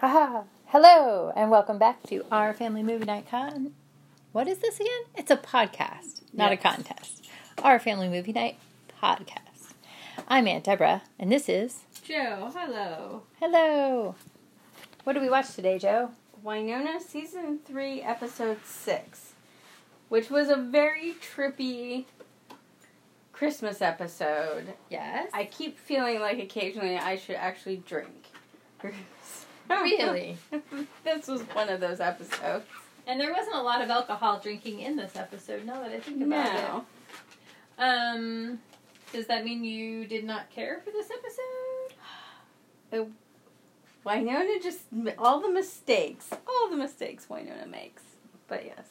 Haha. Hello, and welcome back to our family movie night con. What is this again? It's a podcast, not Yes. a contest. Our family movie night podcast. I'm Aunt Deborah, and this is Joe, hello. hello. What do we watch today, Joe? Wynonna season 3 episode 6, which was a very trippy Christmas episode. Yes. I keep feeling like occasionally I should actually drink. Really? this was one of those episodes. And there wasn't a lot of alcohol drinking in this episode. Now that I think about No. it. Um, does that mean you did not care for this episode? Wynonna just all the mistakes, all the mistakes Wynonna makes. But yes,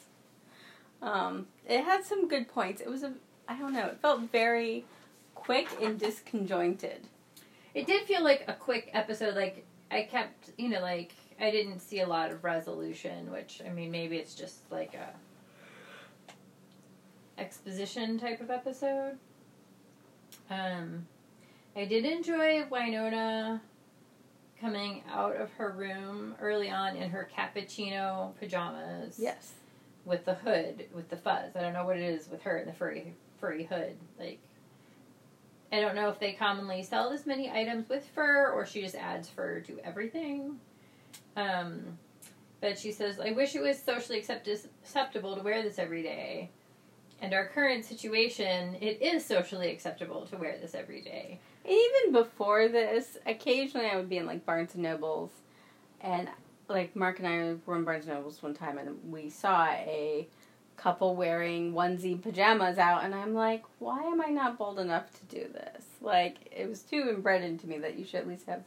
um, it had some good points. It was a, I don't know, it felt very quick and disconjointed. It did feel like a quick episode. Like I kept, you know, like I didn't see a lot of resolution. Which I mean, maybe it's just like a exposition type of episode. Um, I did enjoy Wynonna coming out of her room early on in her cappuccino pajamas. Yes, with the hood, with the fuzz. I don't know what it is with her and the furry furry hood. Like I don't know if they commonly sell this many items with fur or she just adds fur to everything. Um but she says, I wish it was socially accept- acceptable to wear this every day. And our current situation, it is socially acceptable to wear this every day. even before this, occasionally I would be in like Barnes and Nobles, and like Mark and I were in Barnes and Nobles one time, and we saw a couple wearing onesie pajamas out, and I'm like, why am I not bold enough to do this? Like, it was too inbred into me that you should at least have,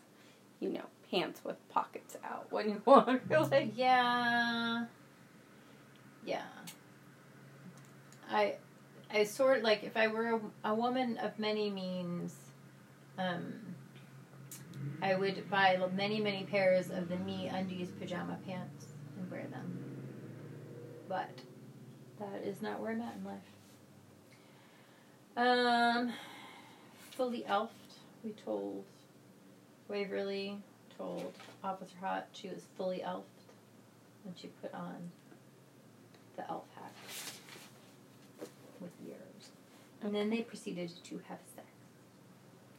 you know, pants with pockets out when you walk. like, Yeah. Yeah. I I sort like if I were a, a woman of many means, um, I would buy many many pairs of the MeUndies pajama pants and wear them. But that is not where I'm at in life. Um, fully elfed. We told Waverly told Officer Haught she was fully elfed when she put on the elf hat with ears. And then they proceeded to have sex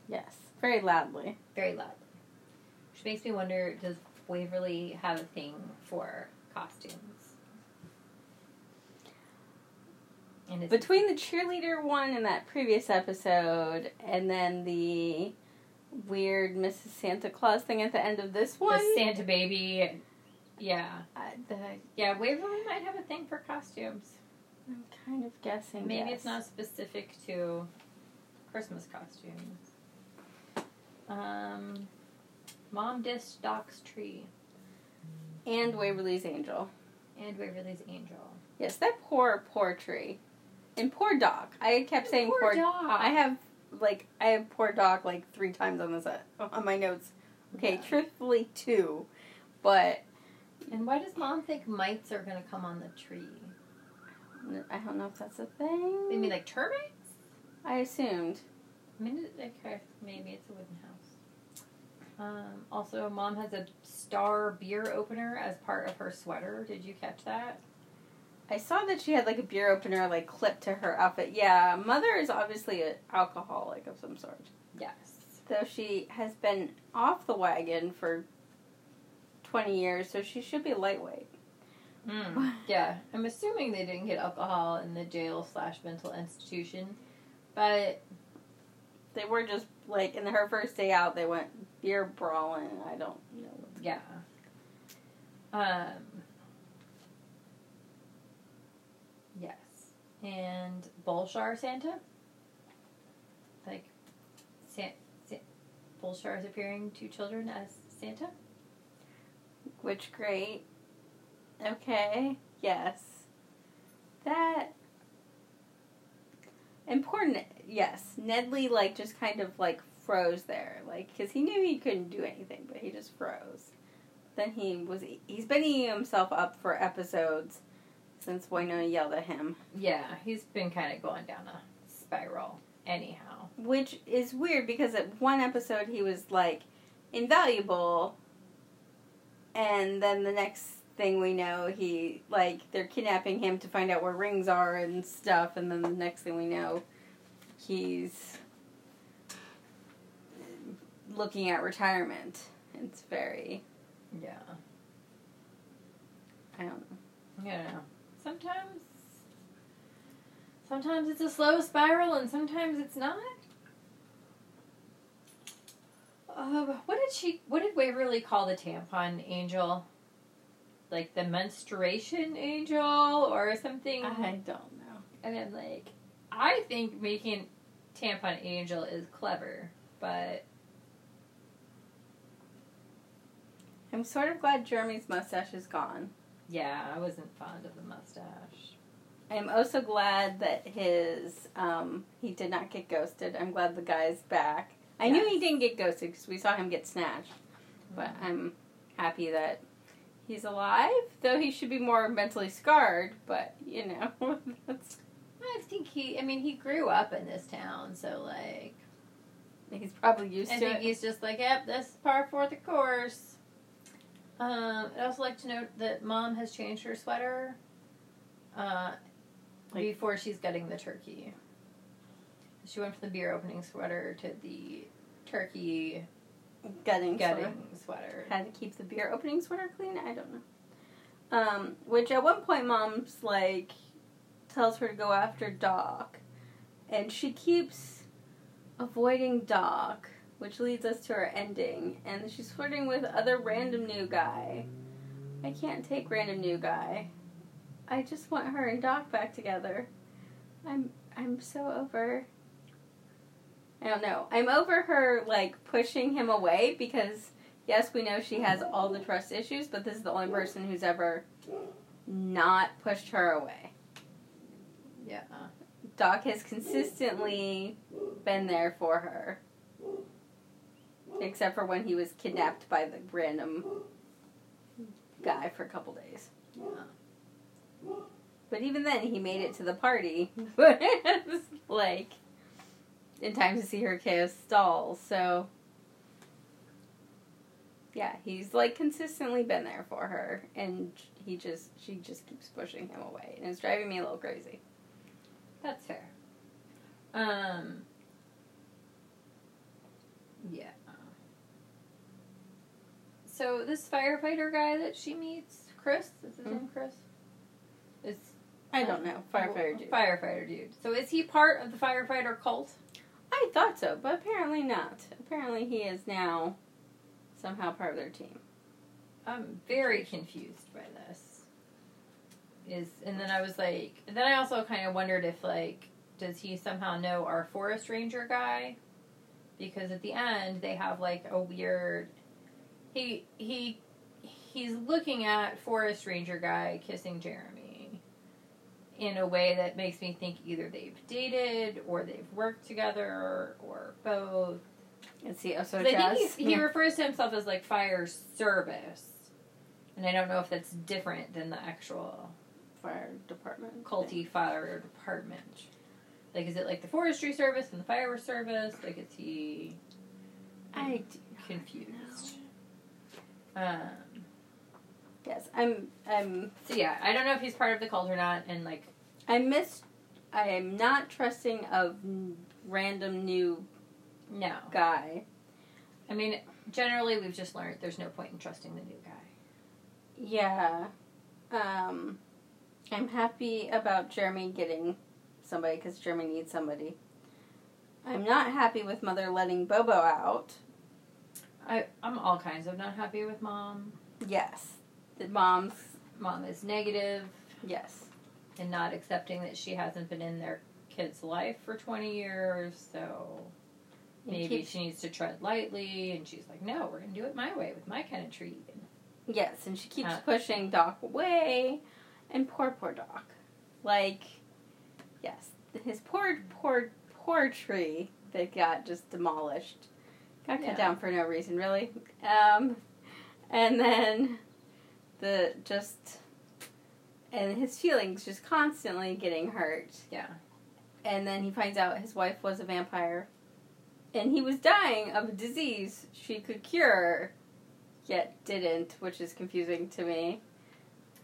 yes, very loudly. very loudly. Which makes me wonder does Waverly have a thing for costumes? And Between the cheerleader one in that previous episode, and then the weird Mrs. Santa Claus thing at the end of this one, the Santa baby, yeah. uh, the, Yeah, Waverly might have a thing for costumes. I'm kind of guessing. Maybe yes. it's not specific to Christmas costumes. Um, Mom Dish Doc's Tree And Waverly's Angel. and Waverly's Angel. Yes, that poor, poor tree. And poor Doc. I kept saying poor. Doc. I have like I have poor Doc like three times on the set on my notes. Okay, Yeah. truthfully two, but And why does Mom think mites are gonna come on the tree? I don't know if that's a thing. They mean like termites? I assumed. I mean, okay, maybe it's a wooden house. Um, also, Mom has a star beer opener as part of her sweater. Did you catch that? I saw that she had like a beer opener like clipped to her outfit. Yeah, mother is obviously an alcoholic of some sort. Yes. Though she has been off the wagon for twenty years, so she should be lightweight. Mm. Yeah, I'm assuming they didn't get alcohol in the jail slash mental institution, but They were just like in her first day out, they went beer brawling. I don't know. What's yeah. Um. Yes, and Bulshar Santa. Like, San, San, Bulshar is appearing to children as Santa. Which great. Okay. Yes. That important. Yes. Nedley like just kind of like froze there, like because he knew he couldn't do anything, but he just froze. Then he was he's been eating himself up for episodes since Wynonna yelled at him, Yeah, he's been kind of going down a spiral. Anyhow, which is weird because at one episode he was like invaluable and then the next thing we know, he like they're kidnapping him to find out where rings are and stuff, and then the next thing we know, he's looking at retirement. It's very Yeah. I don't know. I don't know. Sometimes, sometimes it's a slow spiral, and sometimes it's not. Uh, what did she? What did Waverly call the tampon angel? Like the menstruation angel or something? I don't know. And I'm like, I think making tampon angel is clever, but I'm sort of glad Jeremy's mustache is gone. Yeah, I wasn't fond of the mustache. I'm also glad that his um, he did not get ghosted. I'm glad the guy's back. I knew he didn't get ghosted because we saw him get snatched, but I'm happy that he's alive. Though he should be more mentally scarred, but you know that's I think he. I mean, he grew up in this town, so like. he's probably used I to I think it. he's just like, yep, this is par for the course. Um, I'd also like to note that mom has changed her sweater uh, Like- before she's getting the turkey. She went from the beer opening sweater to the turkey Getting getting sweater. sweater. had to keep the beer opening sweater clean. I don't know. Um, which at one point, mom's like tells her to go after Doc, and she keeps avoiding Doc, which leads us to our ending. And she's flirting with other random new guy. I can't take random new guy. I just want her and Doc back together. I'm I'm so over. I don't know. I'm over her like pushing him away because yes, we know she has all the trust issues, but this is the only person who's ever not pushed her away. Yeah. Doc has consistently been there for her. Except for when he was kidnapped by the random guy for a couple days. But even then, he made it to the party. like, in time to see her chaos stall, so. Yeah, he's like consistently been there for her, and he just, she just keeps pushing him away, and it's driving me a little crazy. That's fair. Um. Yeah. So this firefighter guy that she meets, Chris, is his Mm. name Chris? Is I don't know, firefighter dude. Firefighter dude. So is he part of the firefighter cult? I thought so, but apparently not. Apparently he is now somehow part of their team. I'm very confused by this. Is and then I was like, and then I also kind of wondered if like, does he somehow know our forest ranger guy? Because at the end they have like a weird. He he he's looking at forest ranger guy kissing Jeremy. In a way that makes me think either they've dated or they've worked together or both. Is he also 'Cause I think he refers to himself as like fire service, and I don't know if that's different than the actual fire department. culty fire department. Like, is it like the forestry service and the fire service? Like, is he I do confused? Um. yes, I'm I'm So yeah, I don't know if he's part of the cult or not, and like, I miss I am not trusting of random new no. guy. I mean, generally, we've just learned there's no point in trusting the new guy. Yeah. Um I'm happy about Jeremy getting somebody cuz Jeremy needs somebody. I'm not happy with mother letting Bobo out. I I'm all kinds of not happy with mom. Yes. The mom's Mom is negative. yes. and not accepting that she hasn't been in their kid's life for 20 years, so maybe keep- she needs to tread lightly. And she's like, no, we're going to do it my way with my kind of treat. Yes, and she keeps Uh, pushing Doc away, and poor, poor Doc. Like, yes, his poor, poor, poor tree that got just demolished, got cut Yeah. down for no reason, really. Um, and then the just, and his feelings just constantly getting hurt. Yeah. And then he finds out his wife was a vampire, and he was dying of a disease she could cure. yet didn't, which is confusing to me.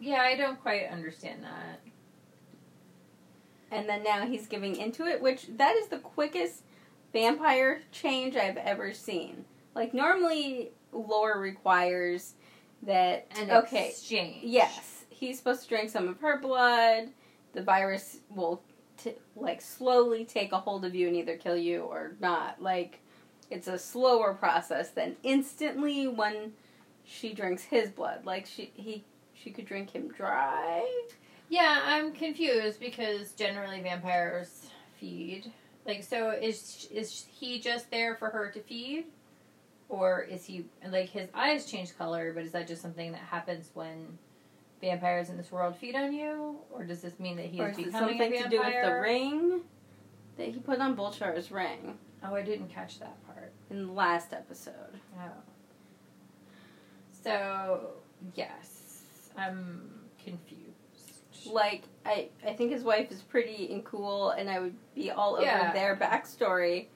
Yeah, I don't quite understand that. And then now he's giving into it, which that is the quickest vampire change I've ever seen. Like normally lore requires that An okay, exchange. yes, he's supposed to drink some of her blood. The virus will t- like slowly take a hold of you and either kill you or not. Like it's a slower process than instantly when she drinks his blood. Like she he she could drink him dry. Yeah, I'm confused because generally vampires feed. Like, so is is he just there for her to feed, or is he like his eyes change color? But is that just something that happens when vampires in this world feed on you, or does this mean that he or is it becoming something a to do with the ring that he put on Bulshar's ring Oh, I didn't catch that part. in the last episode? Oh. So yes, I'm confused. Like I, I think his wife is pretty and cool, and I would be all over Yeah. their backstory,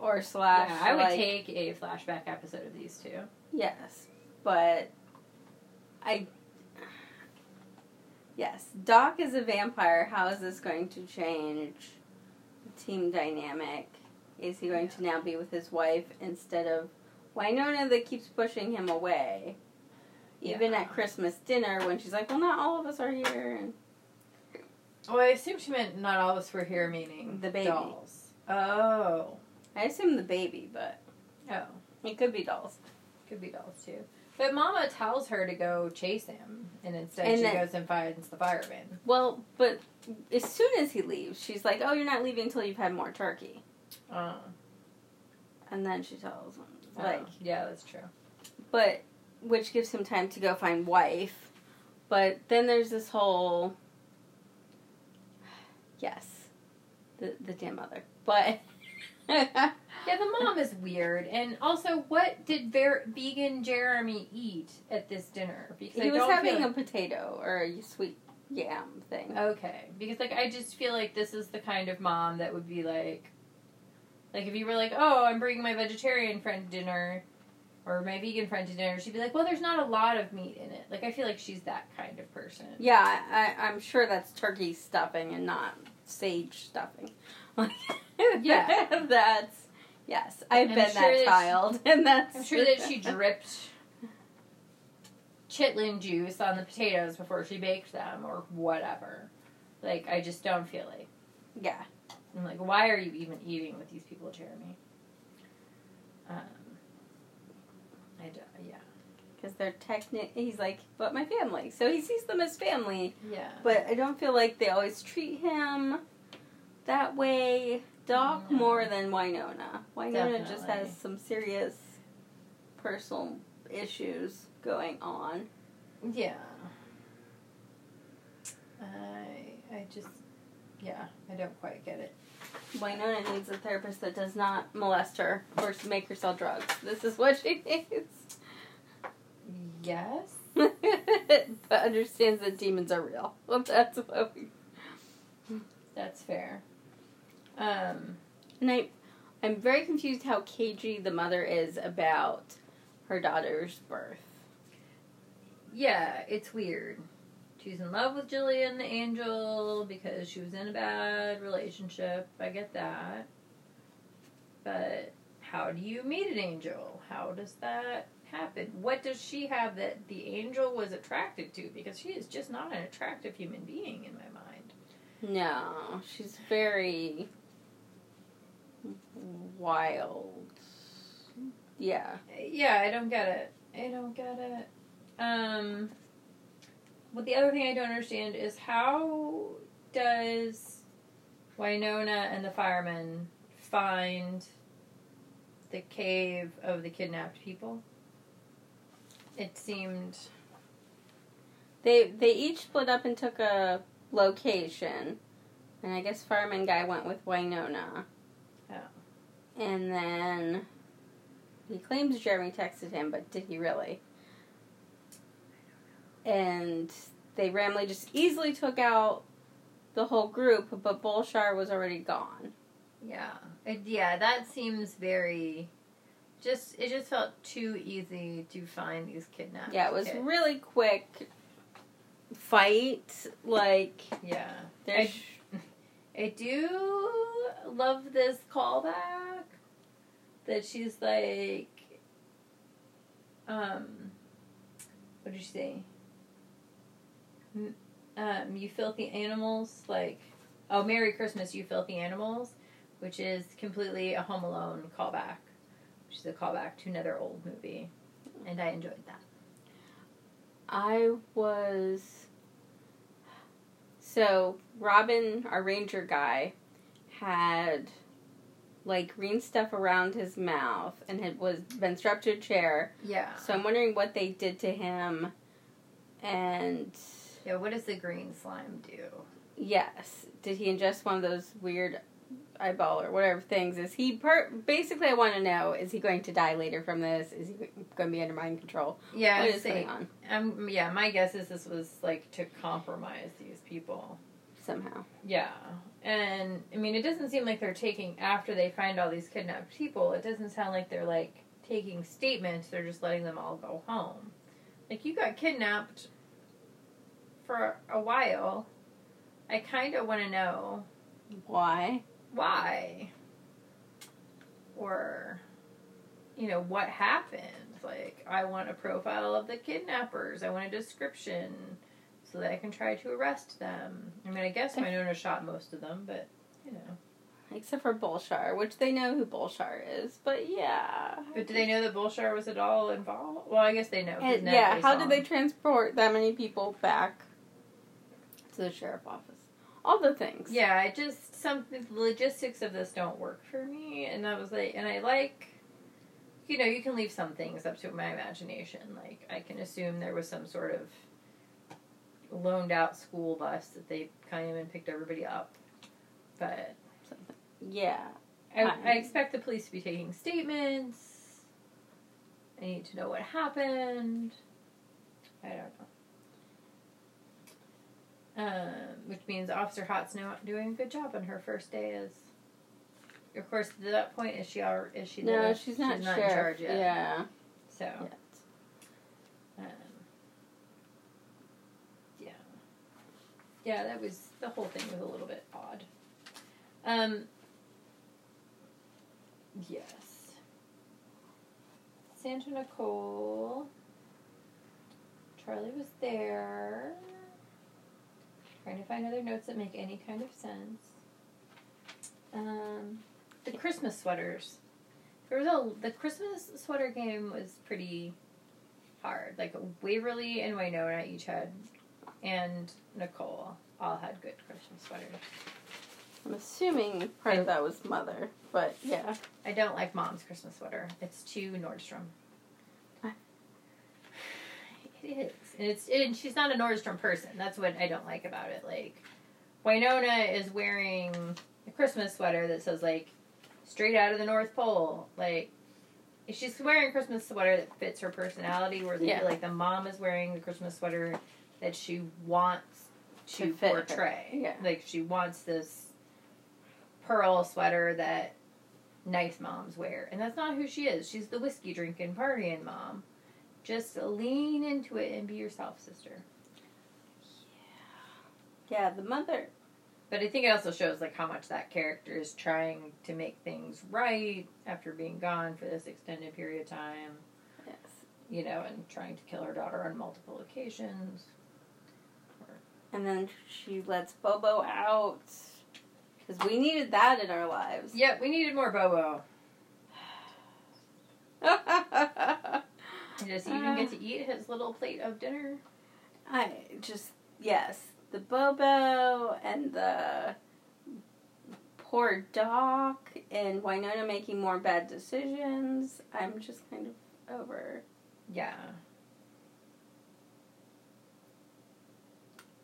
or slash. Yeah, I would like, take a flashback episode of these two. Yes, but I. Yes, Doc is a vampire. How is this going to change the team dynamic? Is he going to now be with his wife instead of Wynonna that keeps pushing him away? Even Yeah. at Christmas dinner when she's like, "Well, not all of us are here." And Oh, I assume she meant not all of us were here, meaning The baby. dolls. Oh, I assume the baby, but oh, it could be dolls. could be dolls too. But Mama tells her to go chase him, and instead And she then- goes and finds the fireman. Well, but as soon as he leaves, she's like, "Oh, you're not leaving until you've had more turkey." Oh, And then she tells him, oh, like, yeah, that's true. but which gives him time to go find wife. But then there's this whole yes, the the damn mother. But Yeah, the mom is weird, and also, what did Ver- vegan Jeremy eat at this dinner? Because he I was having feel a potato or a sweet yam thing. Okay, because like I just feel like this is the kind of mom that would be like, like if you were like, oh, I'm bringing my vegetarian friend dinner, or my vegan friend to dinner, she'd be like, well, there's not a lot of meat in it. Like I feel like she's that kind of person. Yeah, I, I'm sure that's turkey stuffing and not sage stuffing. Yeah. that's yes. I've I'm been sure that that she- child, and that's. I'm sure that she dripped chitlin juice on the potatoes before she baked them, or whatever. Like I just don't feel like. yeah. I'm like, why are you even eating with these people, Jeremy? Um, I don't, yeah. Because they're technic. He's like, but my family. So he sees them as family. Yeah. But I don't feel like they always treat him that way. Doc No. more than Wynonna. Wynonna just has some serious personal issues going on. Yeah. I I just yeah, I don't quite get it. Wynonna needs a therapist that does not molest her or make her sell drugs. This is what she needs. Yes. but understands that demons are real. Well, that's what we. That's fair. Um And I, I'm very confused how cagey the mother is about her daughter's birth. yeah, it's weird. She's in love with Jillian the angel because she was in a bad relationship. I get that. But how do you meet an angel? How does that happen? What does she have that the angel was attracted to? Because she is just not an attractive human being in my mind. No, she's very wild. Yeah. Yeah, I don't get it. I don't get it. Um, but the other thing I don't understand is how does Wynonna and the firemen find the cave of the kidnapped people? It seemed They they each split up and took a location, and I guess fireman guy went with Wynonna. Oh. And then he claims Jeremy texted him, but did he really? And they randomly just easily took out the whole group, but Bulshar was already gone. yeah, it, yeah. That seems very just it just felt too easy to find these kidnapped. Yeah, it was kids. really quick fight. Like yeah. there's I do love this callback that she's like, um, what did she say? Um, you filthy animals, like, oh, Merry Christmas, you filthy animals, which is completely a Home Alone callback, which is a callback to another old movie, and I enjoyed that. I was so Robin, our ranger guy, had like green stuff around his mouth and had was been strapped to a chair. Yeah. So I'm wondering what they did to him. And Yeah. What does the green slime do? yes, did he ingest one of those weird eyeball or whatever things? Is he per- basically? I want to know: is he going to die later from this? Is he going to be under mind control? Yeah. what I say- going on Um, yeah, my guess is this was like to compromise these people. somehow? Yeah. And I mean, it doesn't seem like they're taking, after they find all these kidnapped people, it doesn't sound like they're like taking statements, they're just letting them all go home. Like, you got kidnapped for a while. I kind of want to know Why? why. Or, you know, what happened. Like, I want a profile of the kidnappers, I want a description so that I can try to arrest them. I mean, I guess Wynonna shot most of them, but, you know. Except for Bulshar, which they know who Bulshar is, but yeah. But do they know that Bulshar was at all involved? Well, I guess they know. And, yeah, how did they transport that many people back to the sheriff office? All the things. Yeah, I just some the logistics of this don't work for me, and I was like, and I like, you know, you can leave some things up to my imagination. Like I can assume there was some sort of loaned out school bus that they came and picked everybody up, but Yeah. I, Fine. I expect the police to be taking statements. I need to know what happened. I don't know. Um, which means Officer Haught's not doing a good job on her first day as. Of course, at that point, is she al- is she? No, the- she's not, not in charge yet. Yeah. So. Yet. Um, yeah. Yeah, that was the whole thing was a little bit odd. Um. Yes. Santa Nicole. Charlie was there. Trying to find other notes that make any kind of sense. Um, the Christmas sweaters. There was a the Christmas sweater game was pretty hard. Like Waverly and Wynonna each had, and Nicole all had good Christmas sweaters. I'm assuming part of that was mother, but yeah. I don't like Mom's Christmas sweater. It's too Nordstrom. Is, and it's and she's not a Nordstrom person. That's what I don't like about it. Like Wynonna is wearing a Christmas sweater that says like straight out of the North Pole. Like if she's wearing a Christmas sweater that fits her personality, whereas I Yeah. like the mom is wearing the Christmas sweater that she wants to, To fit her. portray. Yeah. Like she wants this pearl sweater that nice moms wear. And that's not who she is. She's the whiskey drinking, partying mom. Just lean into it and be yourself, sister. Yeah, Yeah, the mother. But I think it also shows like how much that character is trying to make things right after being gone for this extended period of time. Yes. You know, and trying to kill her daughter on multiple occasions. And then she lets Bobo out. Because we needed that in our lives. Yep, we needed more Bobo. Does he even uh, get to eat his little plate of dinner? I just yes, the Bobo and the poor Doc and Wynonna making more bad decisions. I'm just kind of over. Yeah.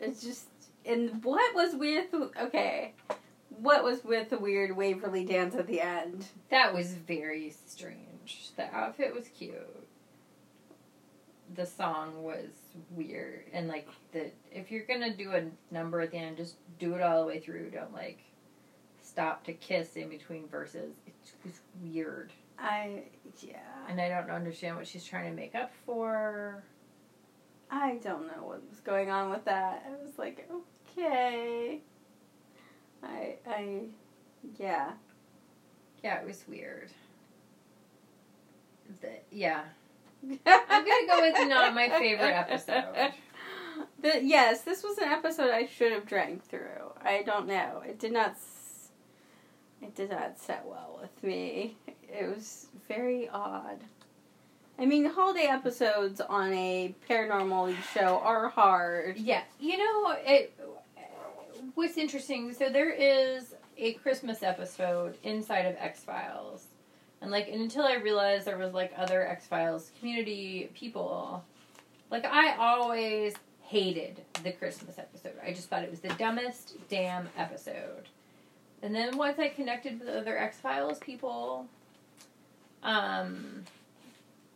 It's just and what was with okay, what was with the weird Waverly dance at the end? That was very strange. The outfit was cute. The song was weird, and like the if you're gonna do a number at the end, just do it all the way through. Don't like stop to kiss in between verses. It was weird. I yeah. And I don't understand what she's trying to make up for. I don't know what was going on with that. I was like, okay. I I yeah. Yeah, it was weird. The, yeah. I'm gonna go with not my favorite episode. The, yes, this was an episode I should have drank through. I don't know. It did not. It did not set well with me. It was very odd. I mean, holiday episodes on a paranormal show are hard. Yeah, you know it. What's interesting? So there is a Christmas episode inside of X Files, and like until I realized there was like other X Files community people, like I always hated the Christmas episode. I just thought it was the dumbest damn episode. And then once I connected with other X Files people, um,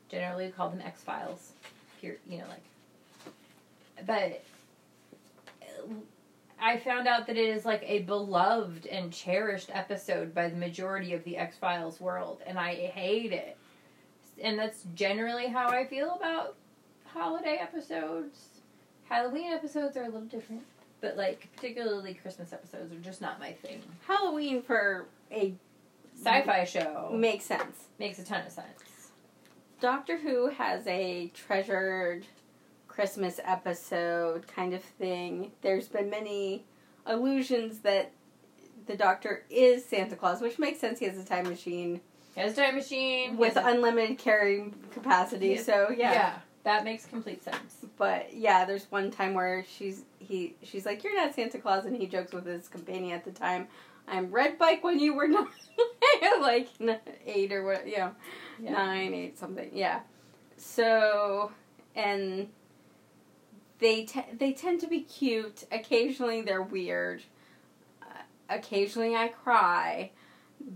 generally we call them X Files. Here, you know, like but I found out that it is like a beloved and cherished episode by the majority of the X Files world, and I hate it. And that's generally how I feel about holiday episodes. Halloween episodes are a little different, but like particularly Christmas episodes are just not my thing. Halloween for a Sci-fi show makes sense. makes a ton of sense. Doctor Who has a treasured Christmas episode kind of thing. There's been many allusions that the Doctor is Santa Claus, which makes sense. He has a time machine He has a time machine with unlimited carrying capacity. So yeah. yeah, that makes complete sense. But yeah, there's one time where she's he she's like, "You're not Santa Claus," and he jokes with his companion at the time. I'm red bike when you were nine, like eight or what, you know, Yeah. nine, eight, something. Yeah. So, and they te- they tend to be cute. Occasionally, they're weird. Uh, occasionally, I cry.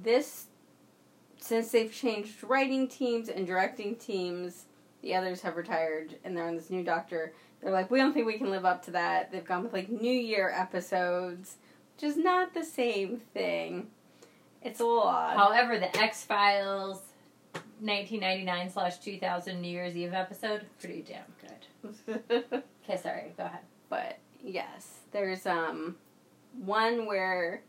This, since they've changed writing teams and directing teams, the others have retired, and they're on this new Doctor. They're like, we don't think we can live up to that. They've gone with like New Year episodes, which is not the same thing. It's a little odd. However, the X Files 1999 slash 2000 New Year's Eve episode, pretty damn good. Okay, sorry, go ahead. but yes, there's um one where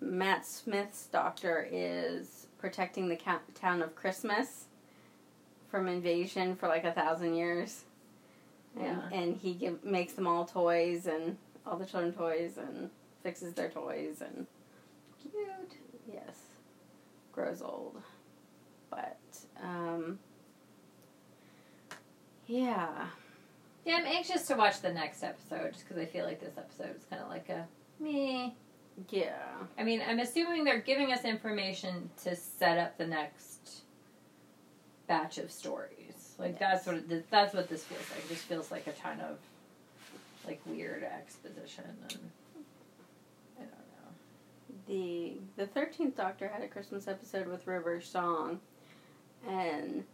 Matt Smith's doctor is protecting the town of Christmas from invasion for like a thousand years, and Yeah. and he give, makes them all toys and all the children toys and fixes their toys and Cute. yes, grows old, but um yeah. Yeah, I'm anxious to watch the next episode just because I feel like this episode is kind of like a me. Yeah. I mean, I'm assuming they're giving us information to set up the next batch of stories. Like that's what it, that's what this feels like. It just feels like a ton of like weird exposition and I don't know. the the thirteenth Doctor had a Christmas episode with River Song, and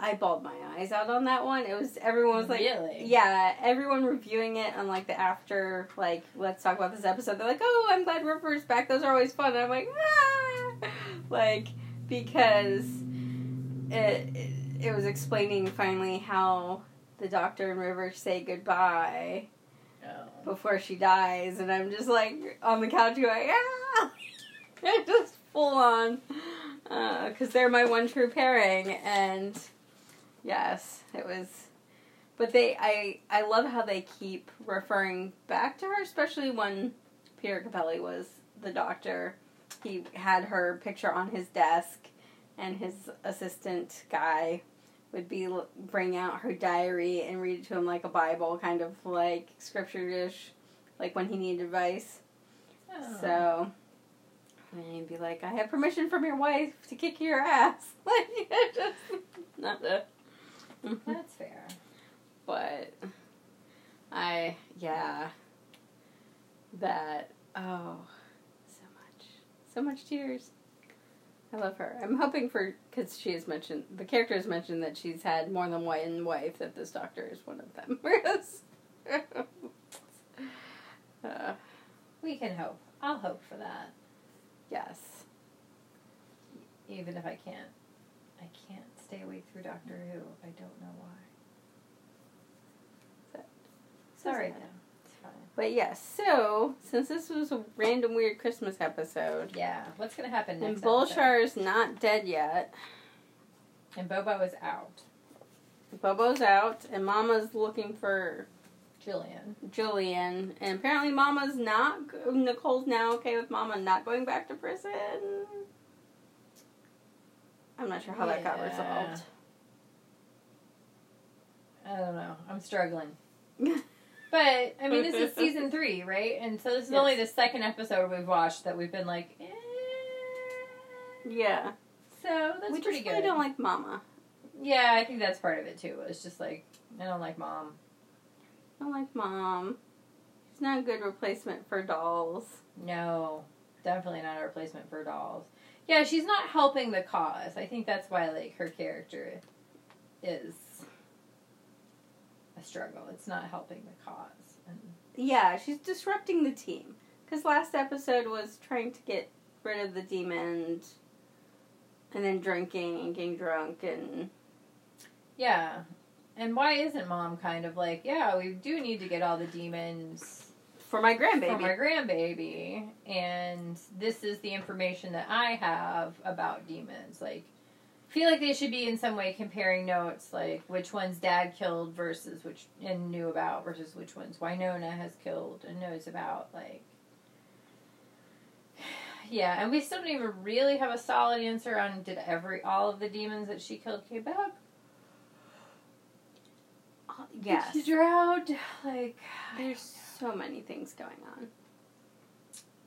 I bawled my eyes out on that one. It was everyone was like, Really? yeah, everyone reviewing it on like the after like let's talk about this episode. They're like, oh, I'm glad River's back. Those are always fun. And I'm like, ah, like because it, it it was explaining finally how the Doctor and River say goodbye Oh. before she dies, and I'm just like on the couch going, ah, just full on, because they're my one true pairing, and yes, it was. But they, I, I love how they keep referring back to her, especially when Peter Capaldi was the doctor. He had her picture on his desk, and his assistant guy would be bring out her diary and read it to him like a Bible, kind of like scripture dish, like when he needed advice. Oh. So, and he'd be like, "I have permission from your wife to kick your ass." Like, just not a. that's fair. But I, yeah, that oh, so much, so much tears. I love her. I'm hoping for because she has mentioned the character has mentioned that she's had more than one wife. That this doctor is one of them. Uh, We can hope. I'll hope for that. yes, even if I can't. I can't stay awake through Doctor Who. I don't know why. Sorry, Doesn't though. It's fine. But yes, so since this was a random weird Christmas episode, Yeah. What's gonna happen and next? episode? Bulshar is not dead yet. and Bobo is out. Bobo's out, and Mama's looking for Jillian. Julian, and apparently Mama's not. Nicole's now okay with Mama not going back to prison. I'm not sure how that got Yeah. resolved. I don't know. I'm struggling. But I mean, this is season three, right? And so this is Yes. only the second episode we've watched that we've been like, eh. Yeah, So that's we pretty just good. really don't like Mama. yeah, I think that's part of it too. It's just like I don't like mom. I don't like Mom. She's not a good replacement for dolls. No, definitely not a replacement for dolls. Yeah, she's not helping the cause. I think that's why like her character is a struggle. It's not helping the cause. And Yeah, she's disrupting the team. Because last episode was trying to get rid of the demons, and then drinking and getting drunk and yeah. And why isn't mom kind of like, yeah, we do need to get all the demons for my grandbaby. for my grandbaby, and this is the information that I have about demons. Like, I feel like they should be in some way comparing notes, like which ones Dad killed versus which and knew about versus which ones Wynonna has killed and knows about. Like, yeah, and we still don't even really have a solid answer on did every all of the demons that she killed came back. Uh, yes. Did she drowned? Like, There's so many things going on.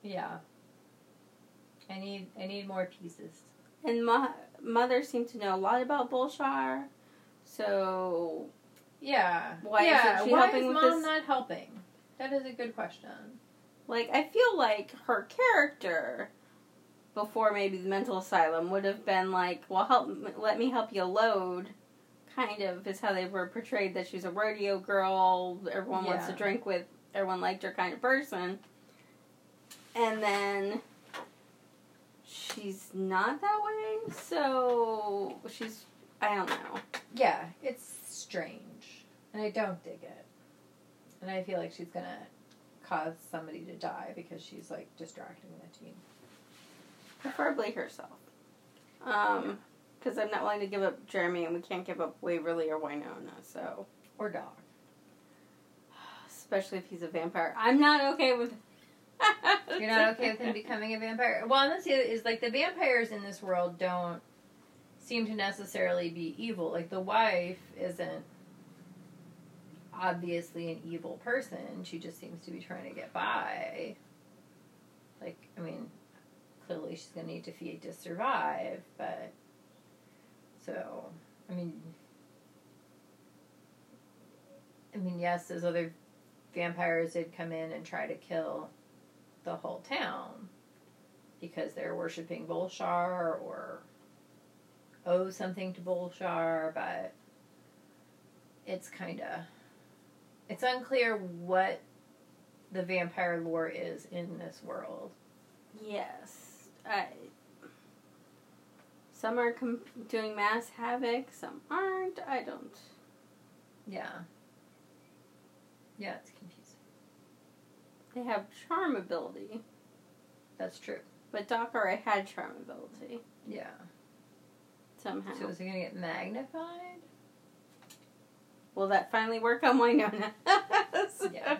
yeah. I need I need more pieces. And my mother seemed to know a lot about Bulshar, so Yeah. Why yeah. isn't she Why helping is with mom this? not helping? That is a good question. like I feel like her character before maybe the mental asylum would have been like, well, help, let me help you load. Kind of is how they were portrayed that she's a rodeo girl. Everyone wants to drink with. Everyone liked her kind of person. And then she's not that way. So she's I don't know. Yeah, it's strange, and I don't dig it. And I feel like she's gonna cause somebody to die because she's like distracting the team. Preferably herself. Um, because I'm not willing to give up Jeremy, and we can't give up Waverly or Wynonna. So, Or Doc. Especially if he's a vampire, I'm not okay with. You're not okay with him becoming a vampire. Well, and the is like the vampires in this world don't seem to necessarily be evil. Like the wife isn't obviously an evil person. She just seems to be trying to get by. Like, I mean, clearly she's gonna need to feed to survive, but so I mean I mean yes, there's other vampires did come in and try to kill the whole town because they're worshiping Bulshar or owe something to Bulshar, but it's kind of it's unclear what the vampire lore is in this world. yes, I. Some are com- doing mass havoc, some aren't. I don't. Yeah. Yeah, it's confusing. They have charm ability, That's true. but Doc already had charm ability Yeah. somehow. So is it gonna get magnified? Will that finally work on Wynonna? So- Yeah.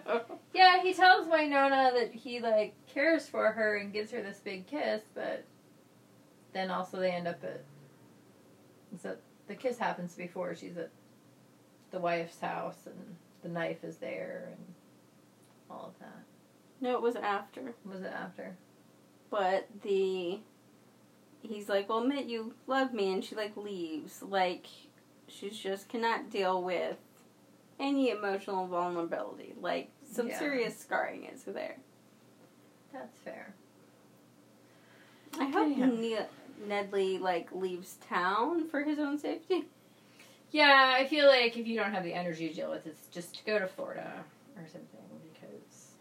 Yeah, he tells Wynonna that he like cares for her and gives her this big kiss, but then also they end up at so the kiss happens before she's at the wife's house and the knife is there and all of that. No, it was after. Was it after? but the he's like well admit you love me and she like leaves like she's just cannot deal with any emotional vulnerability like some Yeah. serious scarring is there That's fair. i hope Yeah. ne- nedley like leaves town for his own safety Yeah, I feel like if you don't have the energy to deal with it, it's just to go to Florida or something because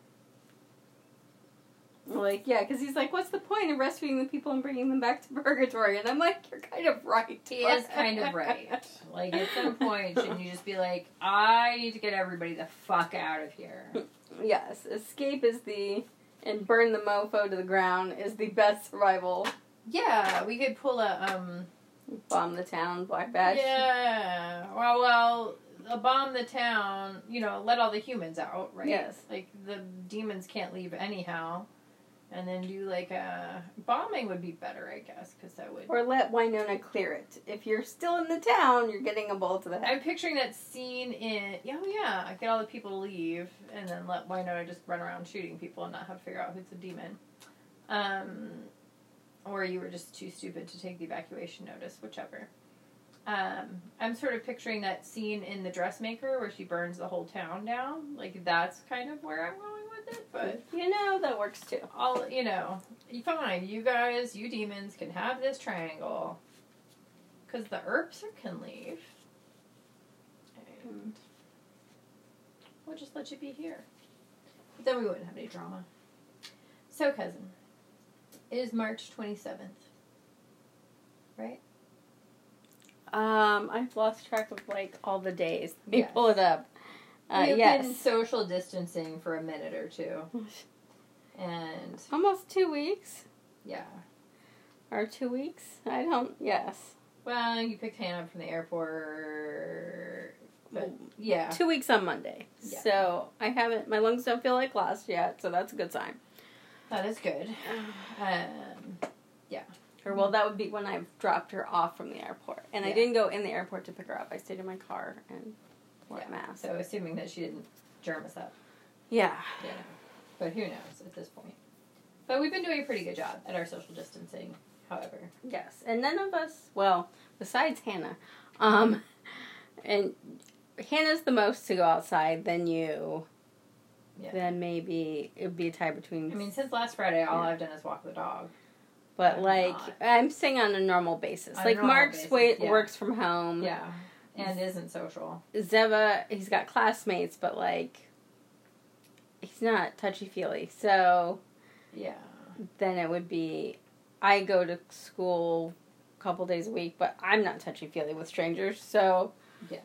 Like, yeah, because he's like, what's the point of rescuing the people and bringing them back to purgatory? And I'm like, you're kind of right. He is kind of right. Like at some point, shouldn't you just be like, I need to get everybody the fuck out of here? yes, escape is the and burn the mofo to the ground is the best survival. Yeah, we could pull a um. Bomb the town, Black Badge. Yeah. Well, well, uh, bomb the town. You know, let all the humans out, right? Yes. Like the demons can't leave anyhow. And then do like a bombing would be better, I guess, because that would. Or let Wynonna clear it. If you're still in the town, you're getting a bullet to the head. I'm picturing that scene in. Yeah, oh yeah. Get all the people to leave, and then let Wynonna just run around shooting people and not have to figure out who's the demon. Um, or you were just too stupid to take the evacuation notice, whichever. Um, I'm sort of picturing that scene in The Dressmaker where she burns the whole town down. Like that's kind of where I'm going with it, but you know that works too. all you know, fine. You guys, you demons, can have this triangle because the Earps can leave, and we'll just let you be here. But then we wouldn't have any drama. So, cousin, it is March twenty seventh, right? Um, I've lost track of like all the days. Let me Yes. pull it up. Uh, We've yes, been social distancing for a minute or two, and almost two weeks yeah. or two weeks. I don't. Yes, Well, you picked Hannah up from the airport, but yeah. two weeks on Monday. Yeah. So I haven't. My lungs don't feel like last yet, so that's a good sign. That is good. Um, yeah. Or well, that would be when I dropped her off from the airport, and I didn't go in the airport to pick her up. I stayed in my car and wore Yeah. a mask. so assuming that she didn't germ us up, Yeah. yeah. But who knows at this point? But we've been doing a pretty good job at our social distancing. However, Yes, and none of us, well, besides Hannah, um, and Hannah's the most to go outside. Then you, Yeah. then maybe it would be a tie between. I mean, since last Friday, all. I've done is walk the dog. but I'm like not. I'm saying on a normal basis. On like Mark's basis, yeah. works from home. Yeah, and isn't social. Zeva, he's got classmates, but like he's not touchy feely. So Yeah. then it would be I go to school a couple days a week, but I'm not touchy feely with strangers. So Yeah.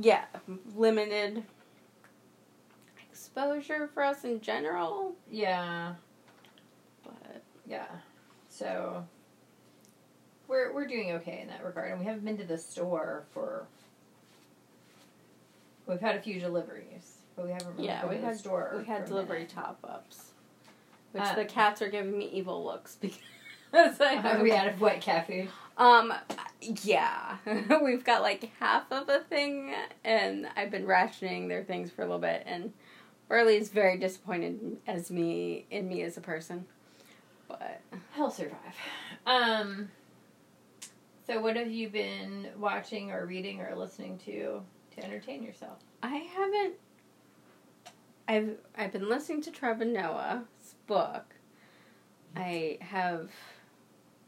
yeah, limited exposure for us in general. Yeah. But Yeah. So we're we're doing okay in that regard, and we haven't been to the store for. We've had a few deliveries, but we haven't really yeah, we to the had store. we had delivery top ups, which Um, the cats are giving me evil looks because I Are have we out of wet cat food? Um, yeah, we've got like half of a thing, and I've been rationing their things for a little bit, and Burley's very disappointed as me in me as a person. But He'll survive. Um. So, what have you been watching or reading or listening to to entertain yourself? I haven't. I've I've been listening to Trevor Noah's book. I have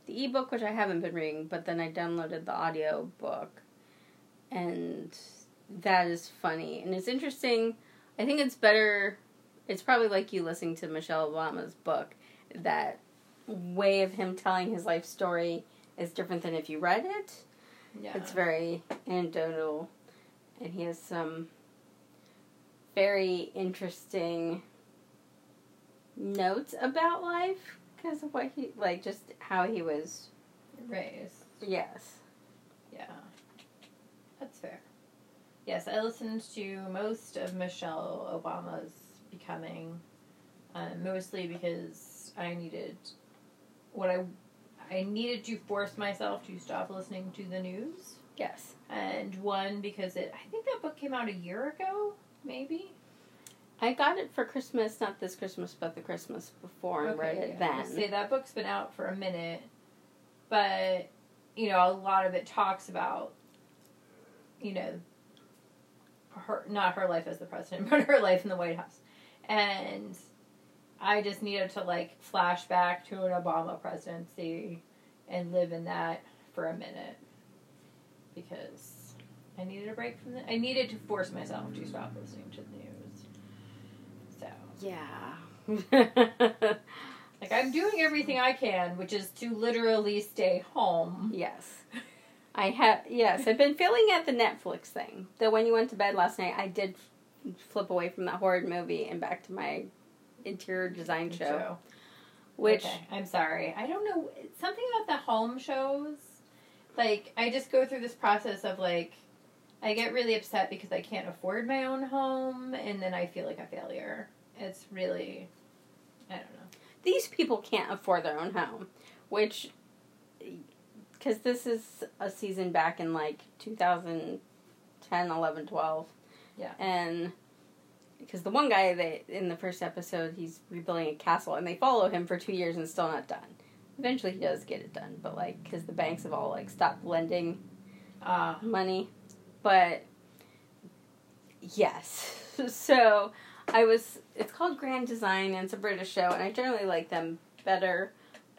the ebook, which I haven't been reading, but then I downloaded the audio book, and that is funny and it's interesting. I think it's better. It's probably like you listening to Michelle Obama's book. That way of him telling his life story is different than if you read it. Yeah. It's very anecdotal, and he has some very interesting notes about life because of what he like, just how he was. raised. Yes. Yeah. That's fair. Yes, I listened to most of Michelle Obama's Becoming, um, mostly because I needed what I I needed to force myself to stop listening to the news, Yes. and one because it I think that book came out a year ago, maybe. I got it for Christmas, not this Christmas, but the Christmas before, and read it yeah. then. Say that book's been out for a minute, but you know a lot of it talks about, you know, her not her life as the president, but her life in the White House, and I just needed to like flash back to an Obama presidency and live in that for a minute because I needed a break from the. I needed to force myself to stop listening to the news. So Yeah. Like I'm doing everything I can, which is to literally stay home. yes. I have yes, I've been feeling at the Netflix thing. That when you went to bed last night, I did flip away from that horrid movie and back to my interior design show, So, which okay, I'm sorry. I don't know something about the home shows. Like I just go through this process of like I get really upset because I can't afford my own home and then I feel like a failure. It's really I don't know. these people can't afford their own home, which because this is a season back in like 2010, 11, 12. Yeah. And because the one guy that in the first episode he's rebuilding a castle and they follow him for two years and still not done. Eventually he does get it done, but like because the banks have all like stopped lending Uh money, but yes. So I was. It's called Grand Design and it's a British show, and I generally like them better.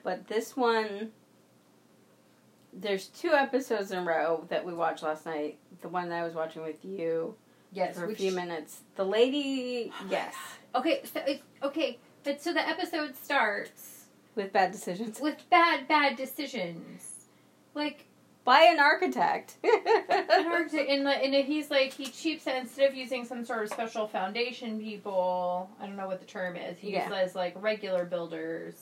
But this one, there's two episodes in a row that we watched last night. The one that I was watching with you yes, for a few minutes. The lady, Oh yes, Okay, so it, okay, but so the episode starts with bad decisions with bad bad decisions. Like by an architect. an architect, and, like, and he's like he cheaps it instead of using some sort of special foundation people. I don't know what the term is. He Yeah. uses like regular builders,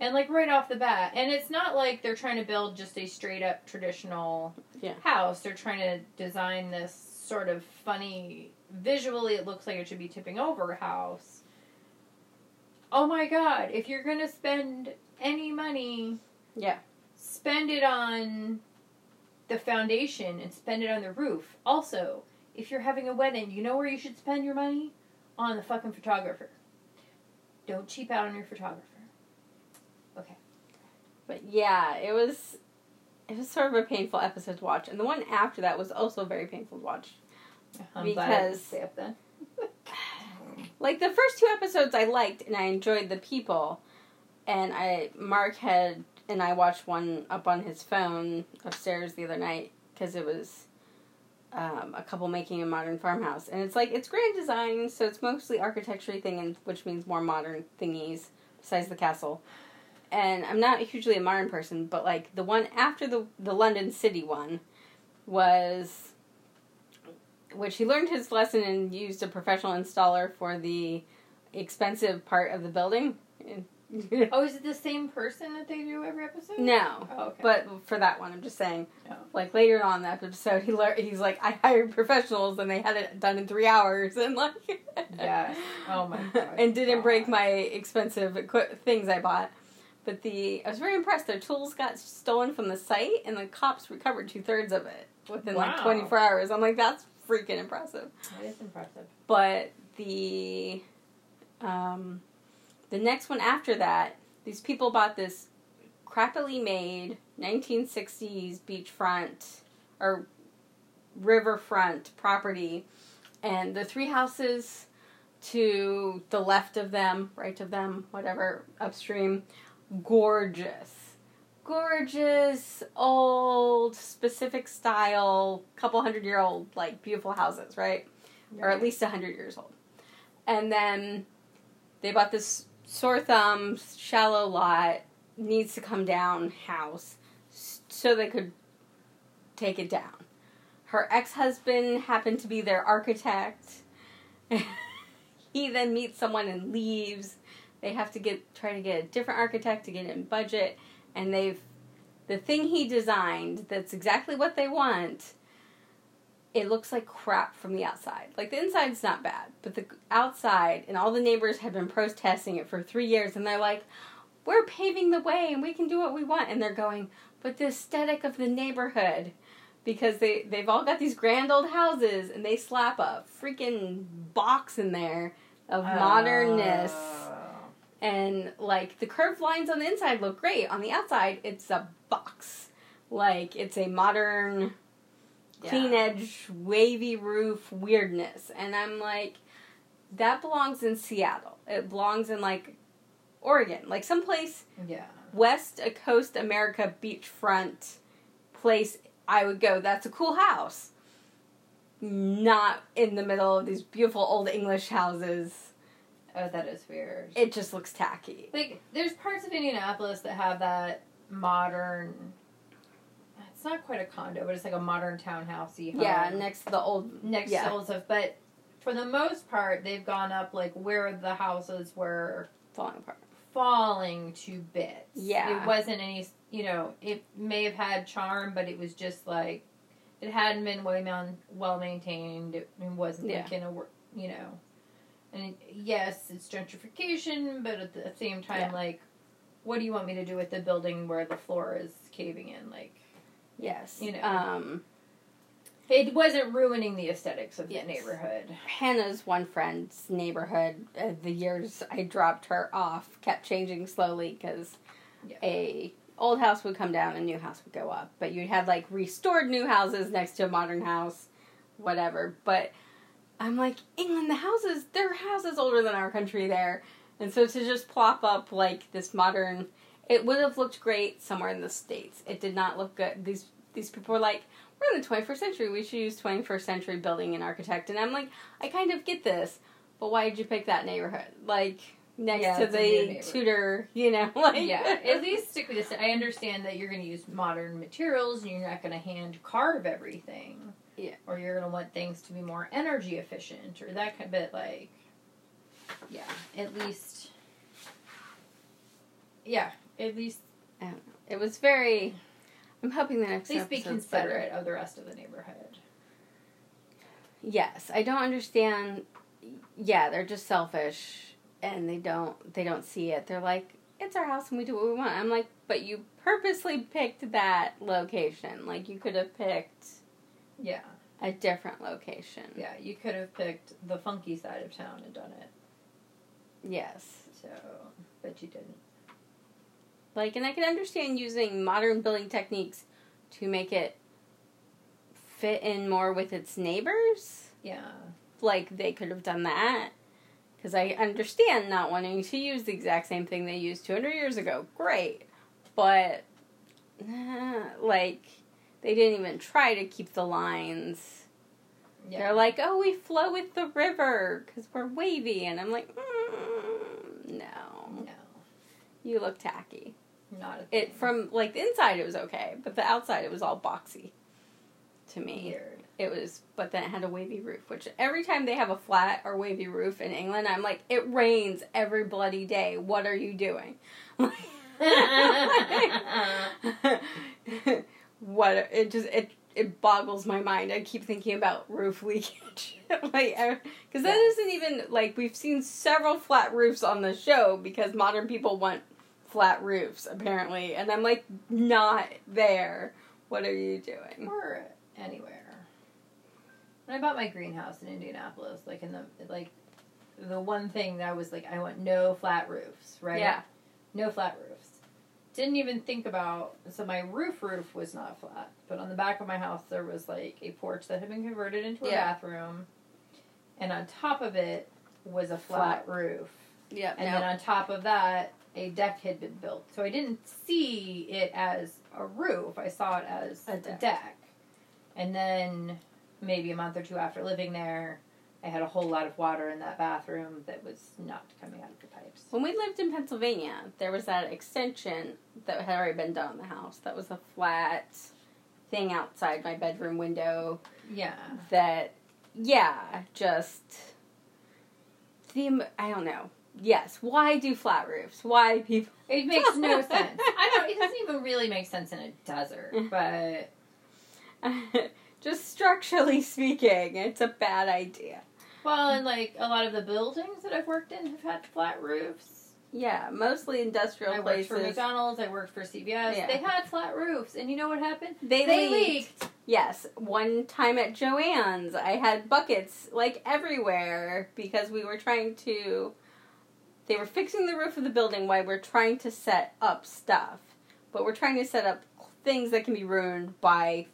and like right off the bat, and it's not like they're trying to build just a straight up traditional Yeah. house. They're trying to design this sort of funny. Visually, it looks like it should be tipping over house. Oh my god! If you're gonna spend any money, Yeah. spend it on the foundation and spend it on the roof. Also, if you're having a wedding, you know where you should spend your money? On the fucking photographer. Don't cheap out on your photographer. But yeah, it was it was sort of a painful episode to watch, and the one after that was also very painful to watch. I'm Because-. Like the first two episodes, I liked and I enjoyed the people, and I Mark had and I watched one up on his phone upstairs the other night because it was um, a couple making a modern farmhouse, and it's like it's grand design, so it's mostly architecture thing, and which means more modern thingies besides the castle. And I'm not hugely a modern person, but like the one after the the London City one was which he learned his lesson and used a professional installer for the expensive part of the building. Oh, is it the same person that they do every episode? no, Oh, okay. but for that one, I'm just saying. Oh. Like later on in the episode, he learned he's like, I hired professionals and they had it done in three hours, and like, yeah, Oh my God. and didn't break my expensive equi- things I bought. But the I was very impressed. Their tools got stolen from the site, and the cops recovered two thirds of it within like 24 hours. I'm like, that's freaking impressive. That is impressive. but the um, the next one after that, these people bought this crappily made 1960s beachfront or riverfront property, and the three houses to the left of them, right of them, whatever, upstream, gorgeous. Gorgeous, old, specific style, couple hundred year old, like beautiful houses, right? or at least a 100 years old. And then they bought this sore thumb, shallow lot, needs to come down house so they could take it down. Her ex husband happened to be their architect. he then meets someone and leaves. They have to get try to get a different architect to get in budget, and they've the thing he designed that's exactly what they want it looks like crap from the outside. Like the inside's not bad, but the outside and all the neighbors have been protesting it for three years, and they're like, "We're paving the way, and we can do what we want." And they're going, "But the aesthetic of the neighborhood." Because they, they've all got these grand old houses and they slap a freaking box in there of oh. modernness. And like the curved lines on the inside look great. On the outside, it's a box. Like it's a modern clean edge, wavy roof weirdness. And I'm like, that belongs in Seattle. It belongs in like Oregon, like someplace Yeah. West Coast America beachfront place. I would go. That's a cool house. Not in the middle of these beautiful old English houses Oh, that is weird. It just looks tacky. Like, there's parts of Indianapolis that have that modern. It's not quite a condo, but it's like a modern townhousey home. Yeah, next to the old next yeah. to all stuff. But for the most part, they've gone up like where the houses were falling apart. falling to bits. Yeah. it wasn't any. You know, it may have had charm, but it was just like it hadn't been well well maintained. It, it wasn't Yeah. like in a you know. And yes, it's gentrification, but at the same time, Yeah. like, what do you want me to do with the building where the floor is caving in? Like, Yes. You know. Um it wasn't ruining the aesthetics of Yes. the neighborhood. Hannah's one friend's neighborhood, uh, the years I dropped her off kept changing slowly because Yeah. a old house would come down, a new house would go up. But you had like restored new houses next to a modern house, whatever. But I'm like, England, the houses, their house is older than our country there. And so to just plop up like this modern, it would have looked great somewhere in the States. It did not look good. These, these people were like, we're in the 21st century. We should use 21st century building and architect. And I'm like, I kind of get this, but why did you pick that neighborhood? Like next Yeah, to it's a new the. Tudor, you know, like yeah, at least stick with this. I understand that you're going to use modern materials and you're not going to hand carve everything. Yeah. Or you're going to want things to be more energy efficient or that kind of bit like yeah, at least yeah, at least I don't know. It was very. I'm hoping the next at least be episode's better. considerate of the rest of the neighborhood. Yes, I don't understand. Yeah, they're just selfish, and they don't they don't see it. They're like, it's our house and we do what we want. I'm like, but you purposely picked that location. Like you could have picked Yeah. a different location. Yeah, you could have picked the funky side of town and done it. Yes. So, but you didn't. Like, and I can understand using modern building techniques to make it fit in more with its neighbors. Yeah. like they could have done that because I understand not wanting to use the exact same thing they used 200 years ago. Great, but like they didn't even try to keep the lines. Yeah. They're like, "Oh, we flow with the river because we're wavy," and I'm like, mm, "No, no, you look tacky." not It from like the inside it was okay, but the outside it was all boxy. To me, weird. It was, but then it had a wavy roof, which every time they have a flat or wavy roof in England, I'm like, it rains every bloody day. What are you doing? what it just it it boggles my mind. I keep thinking about roof leakage, like because that isn't even like we've seen several flat roofs on the show because modern people want flat roofs apparently, and I'm like not there. What are you doing? or anywhere. When I bought my greenhouse in Indianapolis, like in the like, the one thing that I was like, I want no flat roofs, right? Yeah. no flat roofs. Didn't even think about. So my roof roof was not flat, but on the back of my house there was like a porch that had been converted into a Yeah. bathroom, and on top of it was a flat, roof. Yeah, And then on top of that, a deck had been built. So I didn't see it as a roof. I saw it as A deck, a deck. And then maybe a month or two after living there, I had a whole lot of water in that bathroom that was not coming out of the pipes. When we lived in Pennsylvania, there was that extension that had already been done on the house. That was a flat thing outside my bedroom window. Yeah. That, yeah, just the I don't know. Yes, why do flat roofs? Why people? It makes no sense. I don't it doesn't even really make sense in a desert, but just structurally speaking, it's a bad idea. Well, and like a lot of the buildings that I've worked in have had flat roofs. Yeah, mostly industrial I worked places. for McDonald's. I worked for CVS. Yeah. They had flat roofs, and you know what happened? They, They leaked. leaked. Yes, one time at Joanne's, I had buckets like everywhere because we were trying to. They were fixing the roof of the building while we're trying to set up stuff, but we're trying to set up things that can be ruined by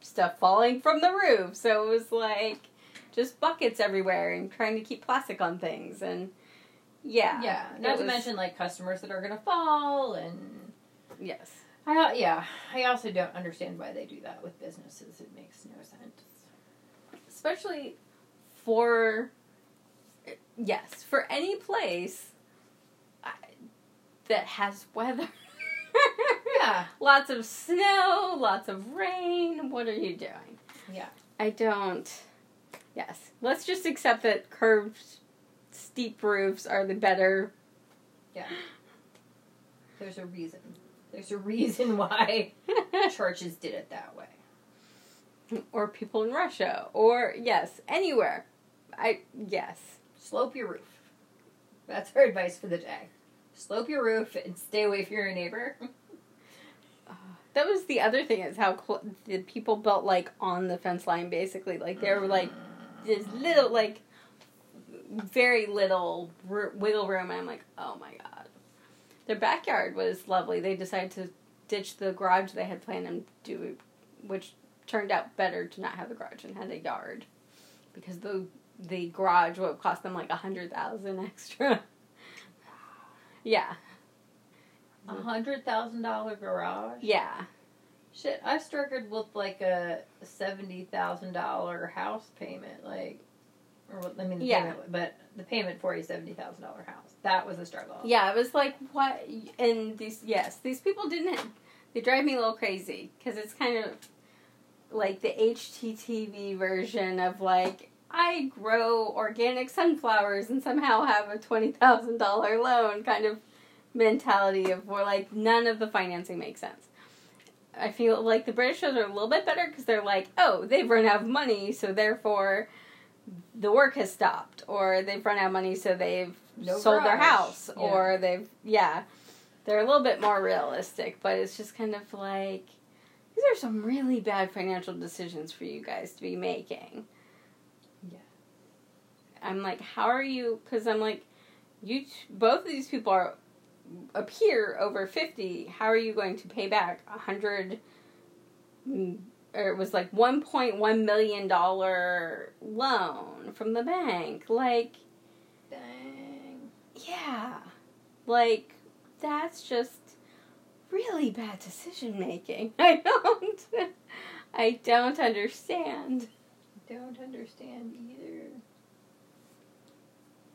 stuff falling from the roof. So it was like just buckets everywhere and trying to keep plastic on things and yeah, Yeah, not to was- mention like customers that are gonna fall, and yes. I yeah, I also don't understand why they do that with businesses. It makes no sense. especially for yes, for any place that has weather. Yeah. Lots of snow, lots of rain. What are you doing? Yeah. I don't. Yes. Let's just accept that curved, steep roofs are the better. Yeah. There's a reason. There's a reason why churches did it that way. or people in Russia. Or, yes, anywhere. I. Yes. Slope your roof. That's our advice for the day. Slope your roof and stay away from your neighbor. That was the other thing is how cl- the people built like on the fence line basically. Like they were like this little like very little r- wiggle room. And I'm like, oh my god. Their backyard was lovely. They decided to ditch the garage they had planned and do, which turned out better to not have the garage and had a yard, because the the garage would have cost them like a hundred thousand extra. yeah, A hundred thousand dollar garage. yeah. Shit, I struggled with like a seventy thousand dollar house payment, like, or I mean, the Yeah. payment, but the payment for a seventy thousand dollar house that was a struggle. Yeah, it was like what, and these yes, these people didn't. They drive me a little crazy because it's kind of like the HGTV version of like I grow organic sunflowers and somehow have a twenty thousand dollar loan kind of mentality of where like none of the financing makes sense. I feel like the British shows are a little bit better because they're like, oh, they've run out of money, so therefore the work has stopped, or they've run out of money, so they've No sold their house, Yeah. or they've yeah, they're a little bit more realistic. But it's just kind of like these are some really bad financial decisions for you guys to be making. Yeah. I'm like, how are you? Because I'm like, you t- both of these people are appear over 50 how are you going to pay back a hundred mm, or it was like 1.1 million dollar loan from the bank like Dang. yeah like that's just really bad decision making i don't i don't understand Don't understand either.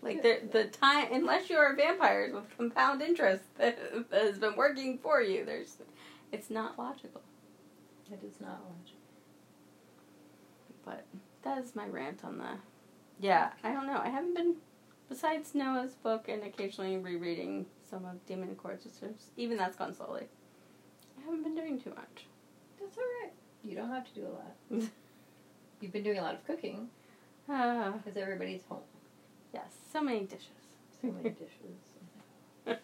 Like the the time, unless you're vampires with compound interest that, has been working for you, there's, it's not logical. It is not logical. But that is my rant on the. Yeah, I don't know. I haven't been, besides Noah's book and occasionally rereading some of Demon and Court Even that's gone slowly. I haven't been doing too much. That's all right. You don't have to do a lot. You've been doing a lot of cooking Ah, because everybody's home. Yes, so many dishes. So many dishes.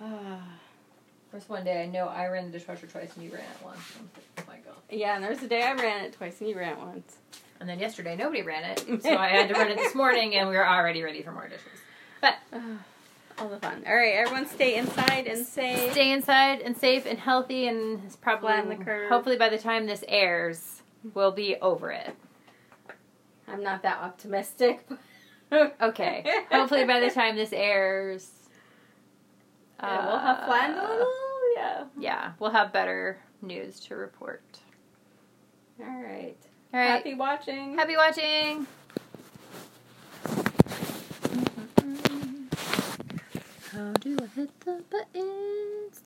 Ah. First one day, I know I ran the dishwasher twice and you ran it once. I was like, oh my god. yeah, and there was a day I ran it twice and you ran it once. And then yesterday, nobody ran it, so I had to run it this morning, and we were already ready for more dishes. Ah, all the fun. All right, everyone stay inside and safe. Stay inside and safe and healthy, and it's probably the curve. hopefully by the time this airs, we'll be over it. I'm not that optimistic. Okay. hopefully by the time this airs, Yeah, we'll have flattened a uh, little. Yeah. Yeah, we'll have better news to report. All right. All right. Happy watching. Happy watching. How do I hit the button?